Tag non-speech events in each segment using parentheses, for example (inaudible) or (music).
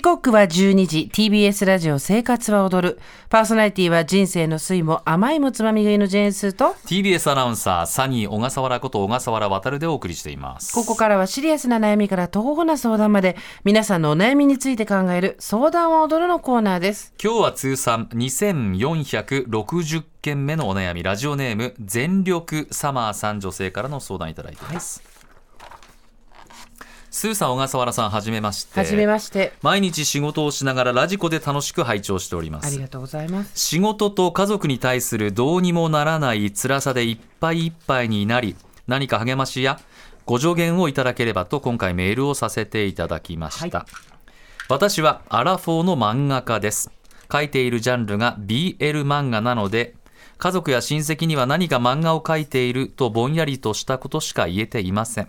時刻は12時。TBS ラジオ生活は踊る。パーソナリティは人生の酸いも甘いもつまみ食いのジェーンスーと。TBS アナウンサーサニー小笠原こと小笠原渉でお送りしています。ここからはシリアスな悩みから徒歩な相談まで皆さんのお悩みについて考える相談は踊るのコーナーです。今日は通算2460件目のお悩みラジオネーム全力サマーさん女性からの相談いただいています、スーさん小笠原さんはじめまして。はじめまして。毎日仕事をしながらラジコで楽しく拝聴しております。ありがとうございます。仕事と家族に対するどうにもならない辛さでいっぱいいっぱいになり何か励ましやご助言をいただければと今回メールをさせていただきました、は私はアラフォーの漫画家です。書いているジャンルが BL 漫画なので家族や親戚には何か漫画を描いているとぼんやりとしたことしか言えていません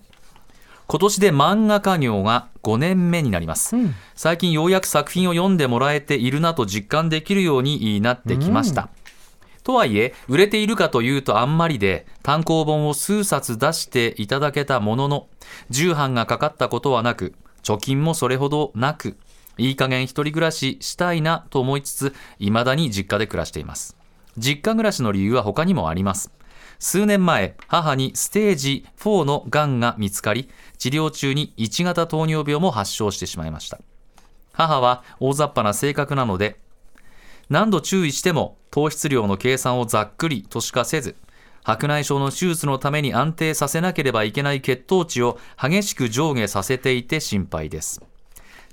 今年で漫画家業が5年目になります、うん。最近ようやく作品を読んでもらえているなと実感できるようになってきました、とはいえ売れているかというとあんまりで単行本を数冊出していただけたものの重版がかかったことはなく貯金もそれほどなくいい加減一人暮らししたいなと思いつつ未だに実家で暮らしています。実家暮らしの理由は他にもあります数年前母にステージ4のがんが見つかり治療中に1型糖尿病も発症してしまいました。母は大雑把な性格なので何度注意しても糖質量の計算をざっくりとしかせず白内障の手術のために安定させなければいけない血糖値を激しく上下させていて心配です。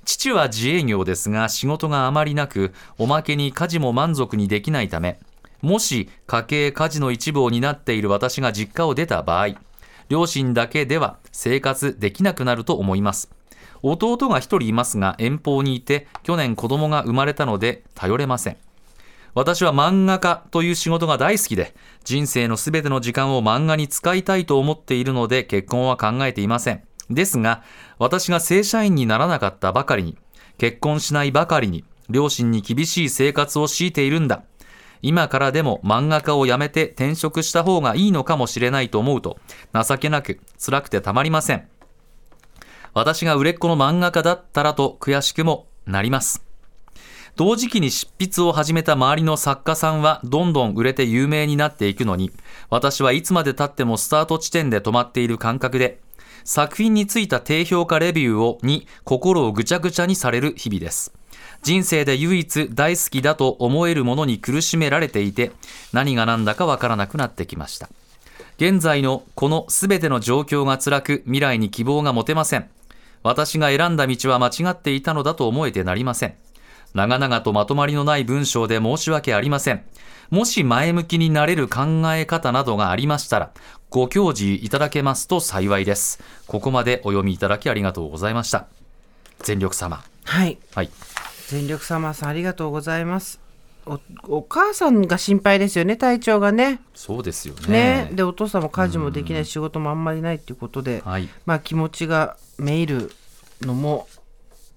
父は自営業ですが仕事があまりなくおまけに家事も満足にできないためもし家計家事の一部を担っている私が実家を出た場合両親だけでは生活できなくなると思います。弟が一人いますが遠方にいて去年子供が生まれたので頼れません。私は漫画家という仕事が大好きで人生のすべての時間を漫画に使いたいと思っているので結婚は考えていません。ですが私が正社員にならなかったばかりに結婚しないばかりに両親に厳しい生活を強いているんだ。今からでも漫画家を辞めて転職した方がいいのかもしれないと思うと情けなく辛くてたまりません。私が売れっ子の漫画家だったらと悔しくもなります。同時期に執筆を始めた周りの作家さんはどんどん売れて有名になっていくのに私はいつまで経ってもスタート地点で止まっている感覚で作品についた低評価レビューをに心をぐちゃぐちゃにされる日々です。人生で唯一大好きだと思えるものに苦しめられていて何が何だかわからなくなってきました。現在のこの全ての状況が辛く未来に希望が持てません。私が選んだ道は間違っていたのだと思えてなりません。長々とまとまりのない文章で申し訳ありません。もし前向きになれる考え方などがありましたらご教示いただけますと幸いです。ここまでお読みいただきありがとうございました。全力様。はい。はい全力サマーさんありがとうございます。おお母さんが心配ですよね体調がね。そうですよね。ね。でお父さんも家事もできない仕事もあんまりないっていうことで、はい。まあ気持ちがめいるのも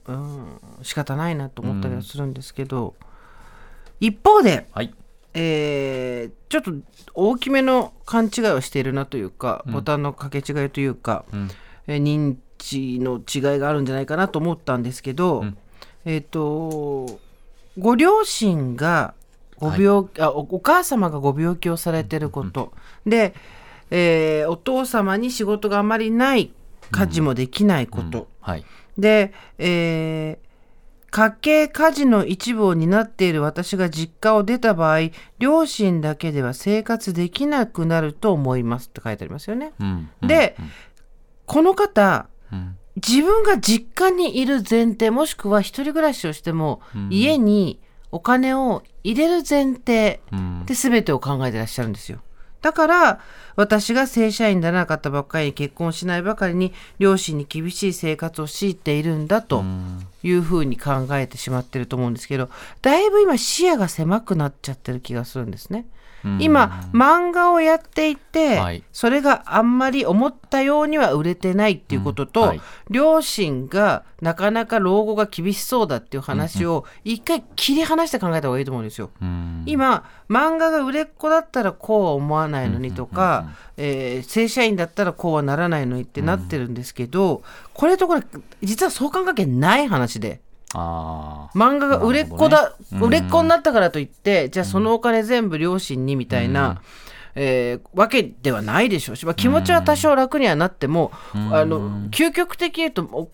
うん仕方ないなと思ったりはするんですけど、一方で、はい。えーちょっと大きめの勘違いをしているなというか、ボタンの掛け違いというか、うん。えー認知の違いがあるんじゃないかなと思ったんですけど、うんえっ、とご両親がご病、あおお母様がご病気をされてること、で、えーお父様に仕事があまりない家事もできないこと、はい。で、えー家計家事の一部を担っている私が実家を出た場合両親だけでは生活できなくなると思いますって書いてありますよね。うん。で、この方うん自分が実家にいる前提もしくは一人暮らしをしても、家にお金を入れる前提うんで全てを考えてらっしゃるんですよ。だから私が正社員にならなかったばっかりに結婚しないばかりに両親に厳しい生活を強いているんだというふうに考えてしまってると思うんですけどだいぶ今視野が狭くなっちゃってる気がするんですね。今漫画をやっていて、はい。それがあんまり思ったようには売れてないっていうことと、うん。はい。両親がなかなか老後が厳しそうだっていう話を一回切り離して考えた方がいいと思うんですよ。うん。今漫画が売れっ子だったらこうは思わないのにとか、えー正社員だったらこうはならないのにってなってるんですけど、これとこれ実は相関関係ない話で。あ漫画が売れっ子だ、ね売れっ子になったからといって、じゃあそのお金全部両親にみたいな、えーわけではないでしょう。し、まあ、気持ちは多少楽にはなっても、あの究極的に言うと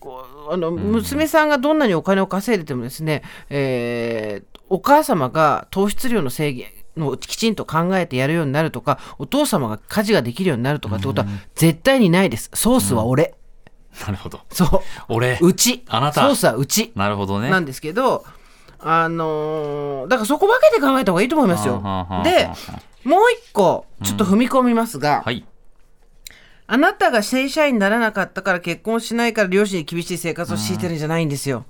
あの娘さんがどんなにお金を稼いでてもですね、えーお母様が糖質量の制限をきちんと考えてやるようになるとかお父様が家事ができるようになるとかってことは絶対にないです。ソースは俺、あ (laughs) なるほど。そう。俺うち。あなた。ソースはうち。なるほどね。なんですけど、あのーだからそこ分けて考えた方がいいと思いますよ。で、もう一個、ちょっと踏み込みますが、はい。あなたが正社員にならなかったから結婚しないから両親に厳しい生活を強いてるんじゃないんですよ。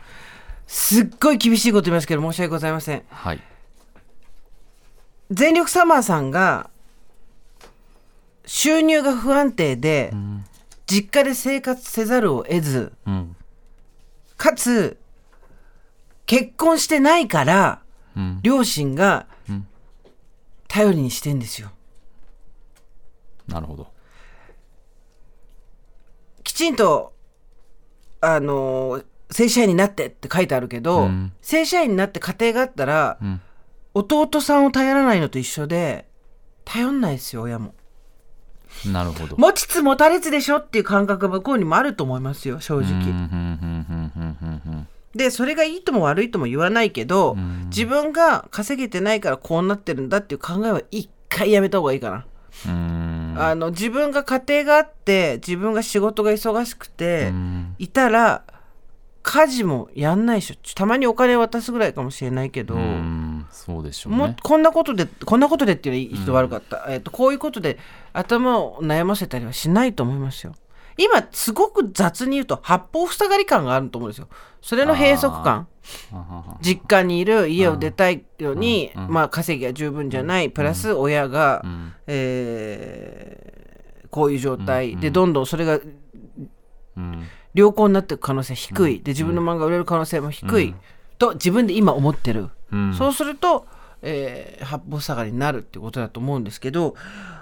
すっごい厳しいこと言いますけど申し訳ございません。はい。全力サマーさんが収入が不安定で、実家で生活せざるを得ず、うん。かつ結婚してないから、うん。両親がん。頼りにしてんですよ。なるほど。きちんと、あのー正社員になってって書いてあるけど、うん。正社員になって家庭があったら、ん。弟さんを頼らないのと一緒で、頼んないですよ、親も。なるほど。持ちつ持たれつでしょっていう感覚が向こうにもあると思いますよ、正直。で、それがいいとも悪いとも言わないけど、自分が稼げてないからこうなってるんだっていう考えは一回やめた方がいいかな。うん。あの自分が家庭があって自分が仕事が忙しくてん。いたら家事もやんないでしょ。たまにお金渡すぐらいかもしれないけど、うんそうでしょうもねこんなことでこんなことでっていうのは人悪かった、えっとこういうことで頭を悩ませたりはしないと思いますよ。今すごく雑に言うと八方塞がり感があると思うんですよ。それの閉塞感。実家にいる家を出たいように、まあ稼ぎが十分じゃない、プラス親が、ん。えーこういう状態。でどんどんそれがうん。良好になっていく可能性低い。で自分の漫画売れる可能性も低い、と自分で今思ってる、うん。そうすると、えー八方下がりになるってことだと思うんですけど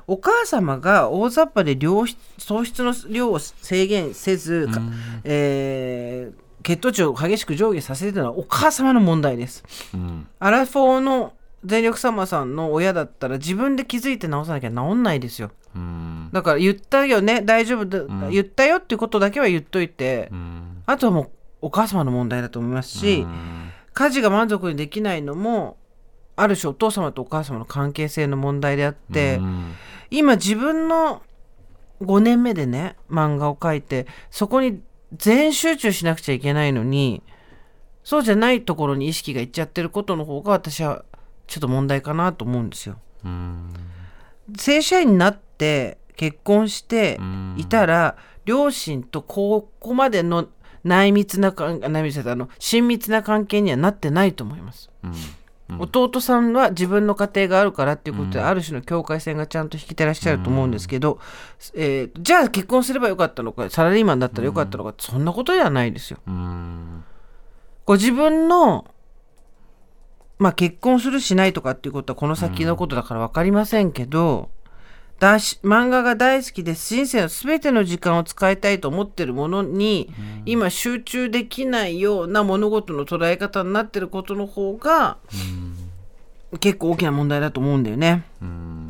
お母様が大雑把で量質糖質の量を制限せず、かえー血糖値を激しく上下させてたのはお母様の問題です。うん。アラフォーの全力サマーさんの親だったら自分で気づいて直さなきゃ治んないですよ。うん。だから言ったよね大丈夫だ、言ったよっていうことだけは言っといて、うん。あとはもうお母様の問題だと思いますし、うん家事が満足にできないのもある種お父様とお母様の関係性の問題であって、うん。今自分の5年目でね漫画を描いてそこに全集中しなくちゃいけないのにそうじゃないところに意識がいっちゃってることの方が私はちょっと問題かなと思うんですよ。うん。正社員になって結婚してうん。いたら両親とここまでの内密な関内密なあの親密な関係にはなってないと思います。うん。弟さんは自分の家庭があるからっていうことで、ある種の境界線がちゃんと引きてらっしゃると思うんですけど、えーじゃあ結婚すればよかったのかサラリーマンだったらよかったのか、そんなことではないですよ。うん。ご自分のまあ結婚するしないとかっていうことはこの先のことだから分かりませんけど、だし漫画が大好きで人生の全ての時間を使いたいと思ってるものに、今集中できないような物事の捉え方になってることの方が、結構大きな問題だと思うんだよね。うん。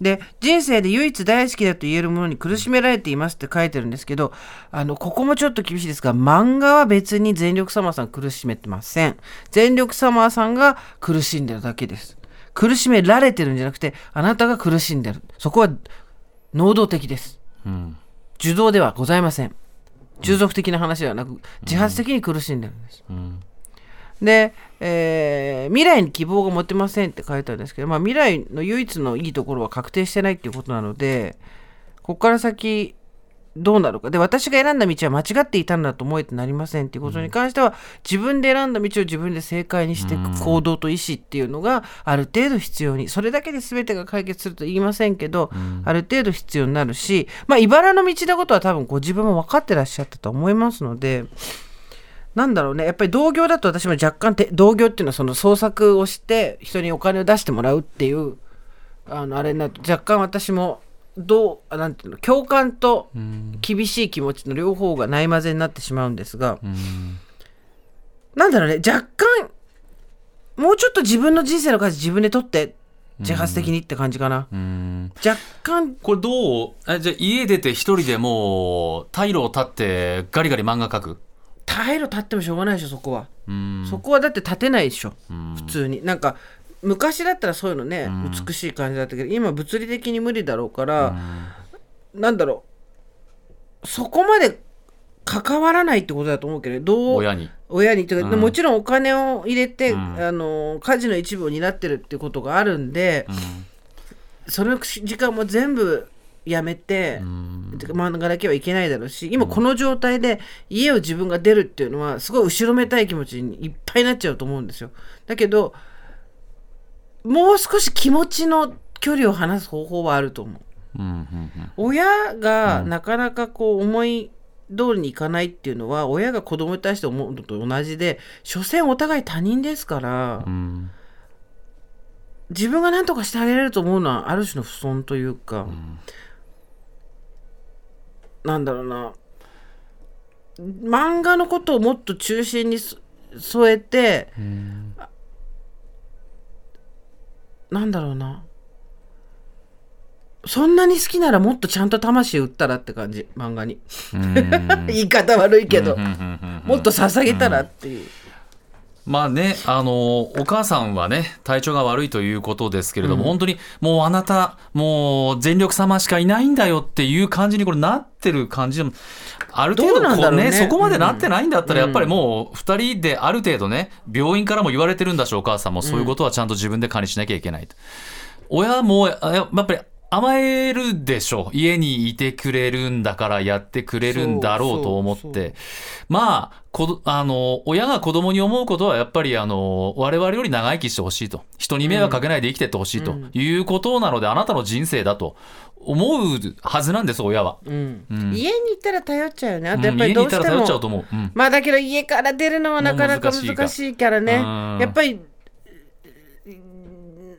で人生で唯一大好きだと言えるものに苦しめられていますって書いてるんですけどあのここもちょっと厳しいですが漫画は別に全力サマーさん苦しめてません。全力サマーさんが苦しんでるだけです苦しめられてるんじゃなくてあなたが苦しんでる。そこは能動的です。うん。受動ではございません。従属的な話ではなく自発的に苦しんでるんです、うん。で、えー未来に希望が持てませんって書いてあるんですけど、まあ、未来の唯一のいいところは確定してないっていうことなのでここから先どうなるか。で私が選んだ道は間違っていたんだと思えてなりませんっていうことに関しては、自分で選んだ道を自分で正解にしていく行動と意思っていうのがある程度必要にそれだけで全てが解決すると言いませんけど、ある程度必要になるしまあ茨の道のことは多分ご自分も分かってらっしゃったと思いますので。なんだろうね。やっぱり同業だと私も若干て同業っていうのはその創作をして人にお金を出してもらうっていうあのあれになると若干私もどうあなんていうの共感と厳しい気持ちの両方がないまぜになってしまうんですがうん。なんだろうね若干もうちょっと自分の人生の舵自分で取って自発的にって感じかな、うん。若干これどうえじゃあ家出て一人でもう退路を立ってガリガリ漫画描く？退路立ってもしょうがないでしょそこは、うん。そこはだって立てないでしょうん。普通に。なんか昔だったらそういうのね、うん。美しい感じだったけど今物理的に無理だろうから、なんだろうそこまで関わらないってことだと思うけどどう親に。親にとか、うん。もちろんお金を入れて、うん。あの家事の一部を担ってるってことがあるんで、その時間も全部やめて、うん。てか漫画だけはいけないだろうし今この状態で家を自分が出るっていうのはすごい後ろめたい気持ちにいっぱいになっちゃうと思うんですよ。だけどもう少し気持ちの距離を離す方法はあると思う。うんうんうん。親がなかなかこう思い通りにいかないっていうのは親が子供に対して思うのと同じで所詮お互い他人ですからうん自分が何とかしてあげれると思うのはある種の不損というか、なんだろうな。漫画のことをもっと中心にそ添えて、なんだろうな。そんなに好きならもっとちゃんと魂売ったらって感じ漫画に。(laughs) 言い方悪いけど、もっと捧げたらっていう、まあね、あのお母さんはね体調が悪いということですけれども、本当にもうあなたもう全力様しかいないんだよっていう感じにこれなってる感じでもある程ど度こうねね。そこまでなってないんだったらうん。やっぱりもう2人である程度ね病院からも言われてるんだしお母さんも。そういうことはちゃんと自分で管理しなきゃいけないと。親もやっぱり甘えるでしょ家にいてくれるんだからやってくれるんだろうと思って。まあこどあの親が子供に思うことはやっぱりあの我々より長生きしてほしいと。人に迷惑かけないで生きてってほしいということなので、あなたの人生だと思うはずなんです親は。うん。うん。家に行ったら頼っちゃうよね。あうんとやっぱ家にいたらりどうしても。頼っちゃうと思う。うん。まあだけど家から出るのはなかなか難しいからね。うん。やっぱり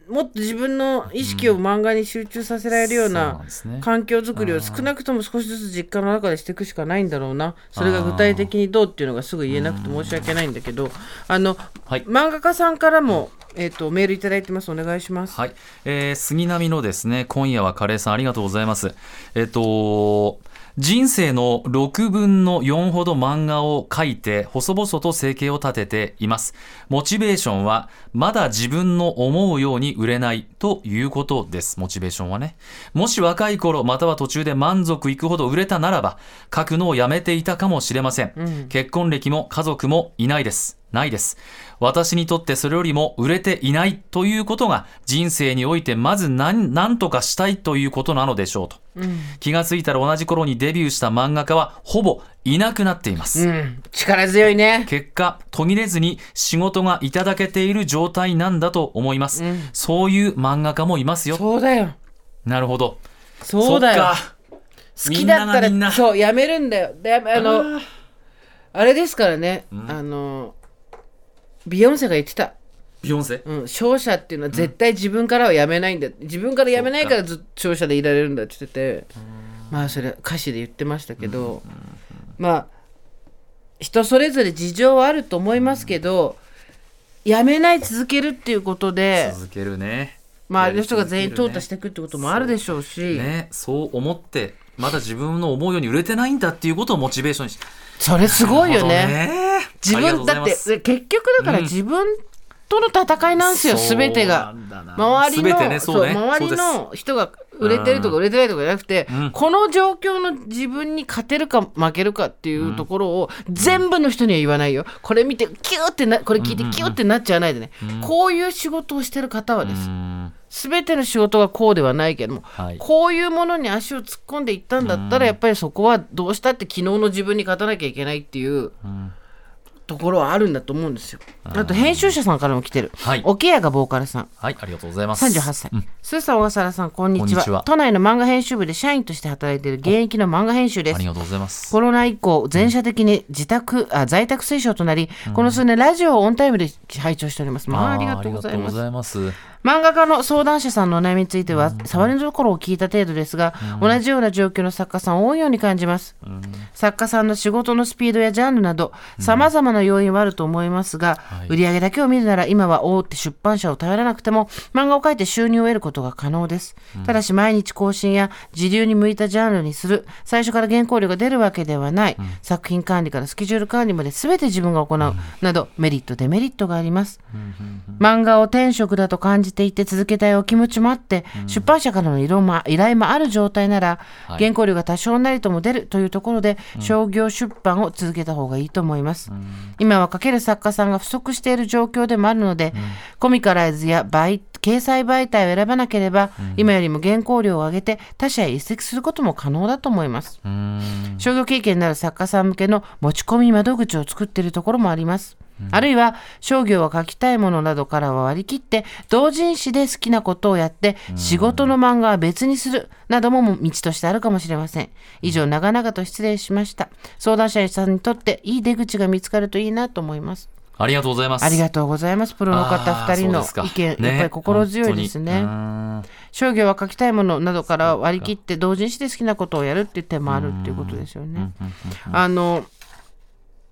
もっと自分の意識を漫画に集中させられるような環境づくりを少なくとも少しずつ実家の中でしていくしかないんだろうな。それが具体的にどうっていうのがすぐ言えなくて申し訳ないんだけどあのはい。漫画家さんからも、えー、とメールいただいてます。お願いします。はい、えー杉並のですね今夜はカレーさんありがとうございます。えっと人生の6分の4ほど漫画を描いて細々と生計を立てています。モチベーションはまだ自分の思うように売れないということです。モチベーションはね。もし若い頃または途中で満足いくほど売れたならば書くのをやめていたかもしれません、結婚歴も家族もいないですないです。私にとってそれよりも売れていないということが人生においてまず何何とかしたいということなのでしょうと、気がついたら同じ頃にデビューした漫画家はほぼいなくなっています、うん、力強いね。結果途切れずに仕事がいただけている状態なんだと思います、そういう漫画家もいますよ。そうだよ。なるほど。そうだよ。好きだったらそうやめるんだよ。であのあれですからね、あのビヨンセが言ってた。ビヨンセ？うん、勝者っていうのは絶対自分からはやめないんだ、自分からやめないからずっと勝者でいられるんだって言ってて。まあそれ歌詞で言ってましたけど、まあ人それぞれ事情はあると思いますけどやめない続けるっていうことで続けるね。周りの人が全員淘汰していくってこともあるでしょうしね、そう思ってまだ自分の思うように売れてないんだっていうことをモチベーションにしてそれすごいよね。ね。自分だって結局だから自分との戦いなんですよ、すべてが。周りの、周りの人が売れてるとか売れてないとかじゃなくて、ん。この状況の自分に勝てるか負けるかっていうところを全部の人には言わないよ。これ見てキューってなこれ聞いてキューってなっちゃわないでね。こういう仕事をしてる方はです。うんすべての仕事がこうではないけども、はい。こういうものに足を突っ込んでいったんだったら、やっぱりそこはどうしたって昨日の自分に勝たなきゃいけないっていうところはあるんだと思うんですよ。あと編集者さんからも来てる。はい。桶屋がボーカルさん。はいありがとうございます。38歳、スーさん小笠原さんこんにちは。こんにちは。都内の漫画編集部で社員として働いている現役の漫画編集です。ありがとうございます。コロナ以降全社的に自宅、あ在宅推奨となり、この数年ラジオをオンタイムで拝聴しております、まあ、ありがとうございます漫画家の相談者さんのお悩みについては、触りのところを聞いた程度ですが、同じような状況の作家さん多いように感じます。作家さんの仕事のスピードやジャンルなど、様々な要因はあると思いますが、はい。売上だけを見るなら今は大手出版社を頼らなくても、漫画を描いて収入を得ることが可能です。ただし、毎日更新や時流に向いたジャンルにする、最初から原稿料が出るわけではない、作品管理からスケジュール管理まで全て自分が行う、など、メリット、デメリットがあります。漫画を天職だと感じていて続けたいお気持ちもあって、出版社からの依頼も依頼もある状態なら、はい。原稿料が多少なりとも出るというところで、商業出版を続けた方がいいと思います。今は書ける作家さんが不足している状況でもあるので、コミカライズや媒掲載媒体を選ばなければ、今よりも原稿料を上げて他社へ移籍することも可能だと思います。商業経験のある作家さん向けの持ち込み窓口を作っているところもあります。あるいは商業を書きたいものなどからは割り切って同人誌で好きなことをやって仕事の漫画は別にするなども道としてあるかもしれません。以上長々と失礼しました。相談者さんにとっていい出口が見つかるといいなと思います。ありがとうございます。ありがとうございます。プロの方あー2人の意見、ねやっぱり心強いですね。商業は書きたいものなどから割り切って同人誌で好きなことをやるっていう点もあるっていうことですよね。あの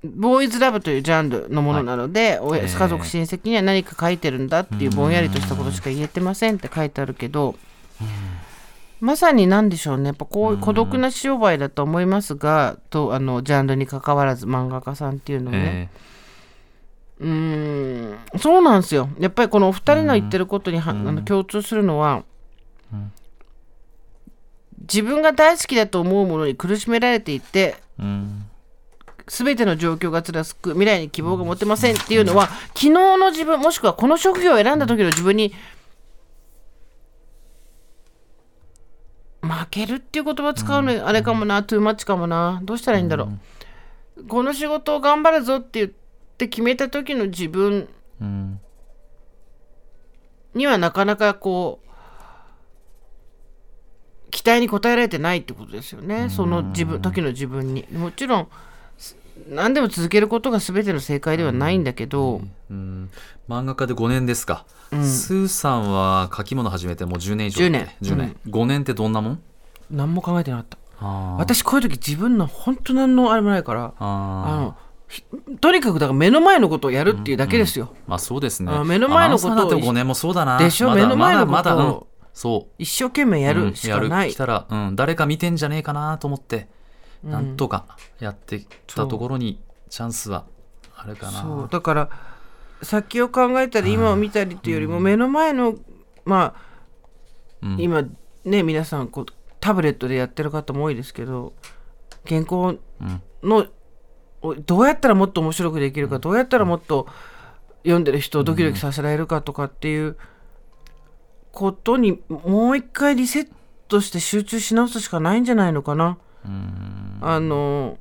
ボーイズラブというジャンルのものなので、おやええ家族親戚には何か書いてるんだっていうぼんやりとしたことしか言えてませんって書いてあるけど、まさに何でしょうね。やっぱこういう孤独な商売だと思いますが、とあのジャンルに関わらず漫画家さんっていうのはね、えうーん。そうなんですよ。やっぱりこのお二人の言ってることには、あの共通するのは、自分が大好きだと思うものに苦しめられていてーうん。全ての状況が辛く未来に希望が持てませんっていうのは昨日の自分もしくはこの職業を選んだ時の自分に負けるっていう言葉使うのあれかもな、トゥーマッチかもなどうしたらいいんだろう、この仕事を頑張るぞって言って決めた時の自分うん。にはなかなかこう期待に応えられてないってことですよね。その自分時の自分に。もちろんす何でも続けることが全ての正解ではないんだけど、うん。漫画家で5年ですか、スーさんは書き物始めてもう10年以上10年。10年、5年ってどんなもん？何も考えてなかった。私こういう時自分の本当何のあれもないからああのひとにかくだから目の前のことをやるっていうだけですよ、ーまあそうですね。あ目の前のことをアナウンサーだって5年もそうだな。でしょ？まだ目の前のことをまだまだ。うんそう。一生懸命やるしかうん、ない、やる来たら、うん、誰か見てんじゃねえかなと思って、なんとかやってきたところにチャンスはあるかな。そう。だから先を考えたり今を見たりっていうよりも目の前のまあ、うん。今ね皆さんこうタブレットでやってる方も多いですけど原稿うんどうやったらもっと面白くできるかどうやったらもっと読んでる人をドキドキさせられるかとかっていうことにもう一回リセットして集中し直すしかないんじゃないのかな。うん。あの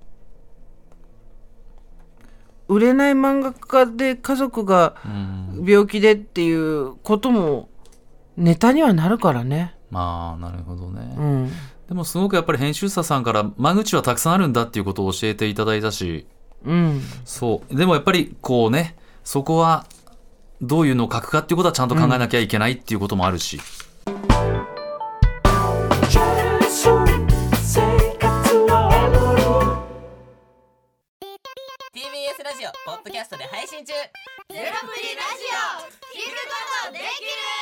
売れない漫画家で家族がうん。病気でっていうこともネタにはなるからね。まあなるほどね、うん、でもすごくやっぱり編集者さんから間口はたくさんあるんだっていうことを教えていただいたしうん、そう。でもやっぱりこうねそこはどういうのを書くかっていうことはちゃんと考えなきゃいけないっていうこともあるし、TBS ラジオポッドキャストで配信中。ゼロプリラジオ。聞くことできる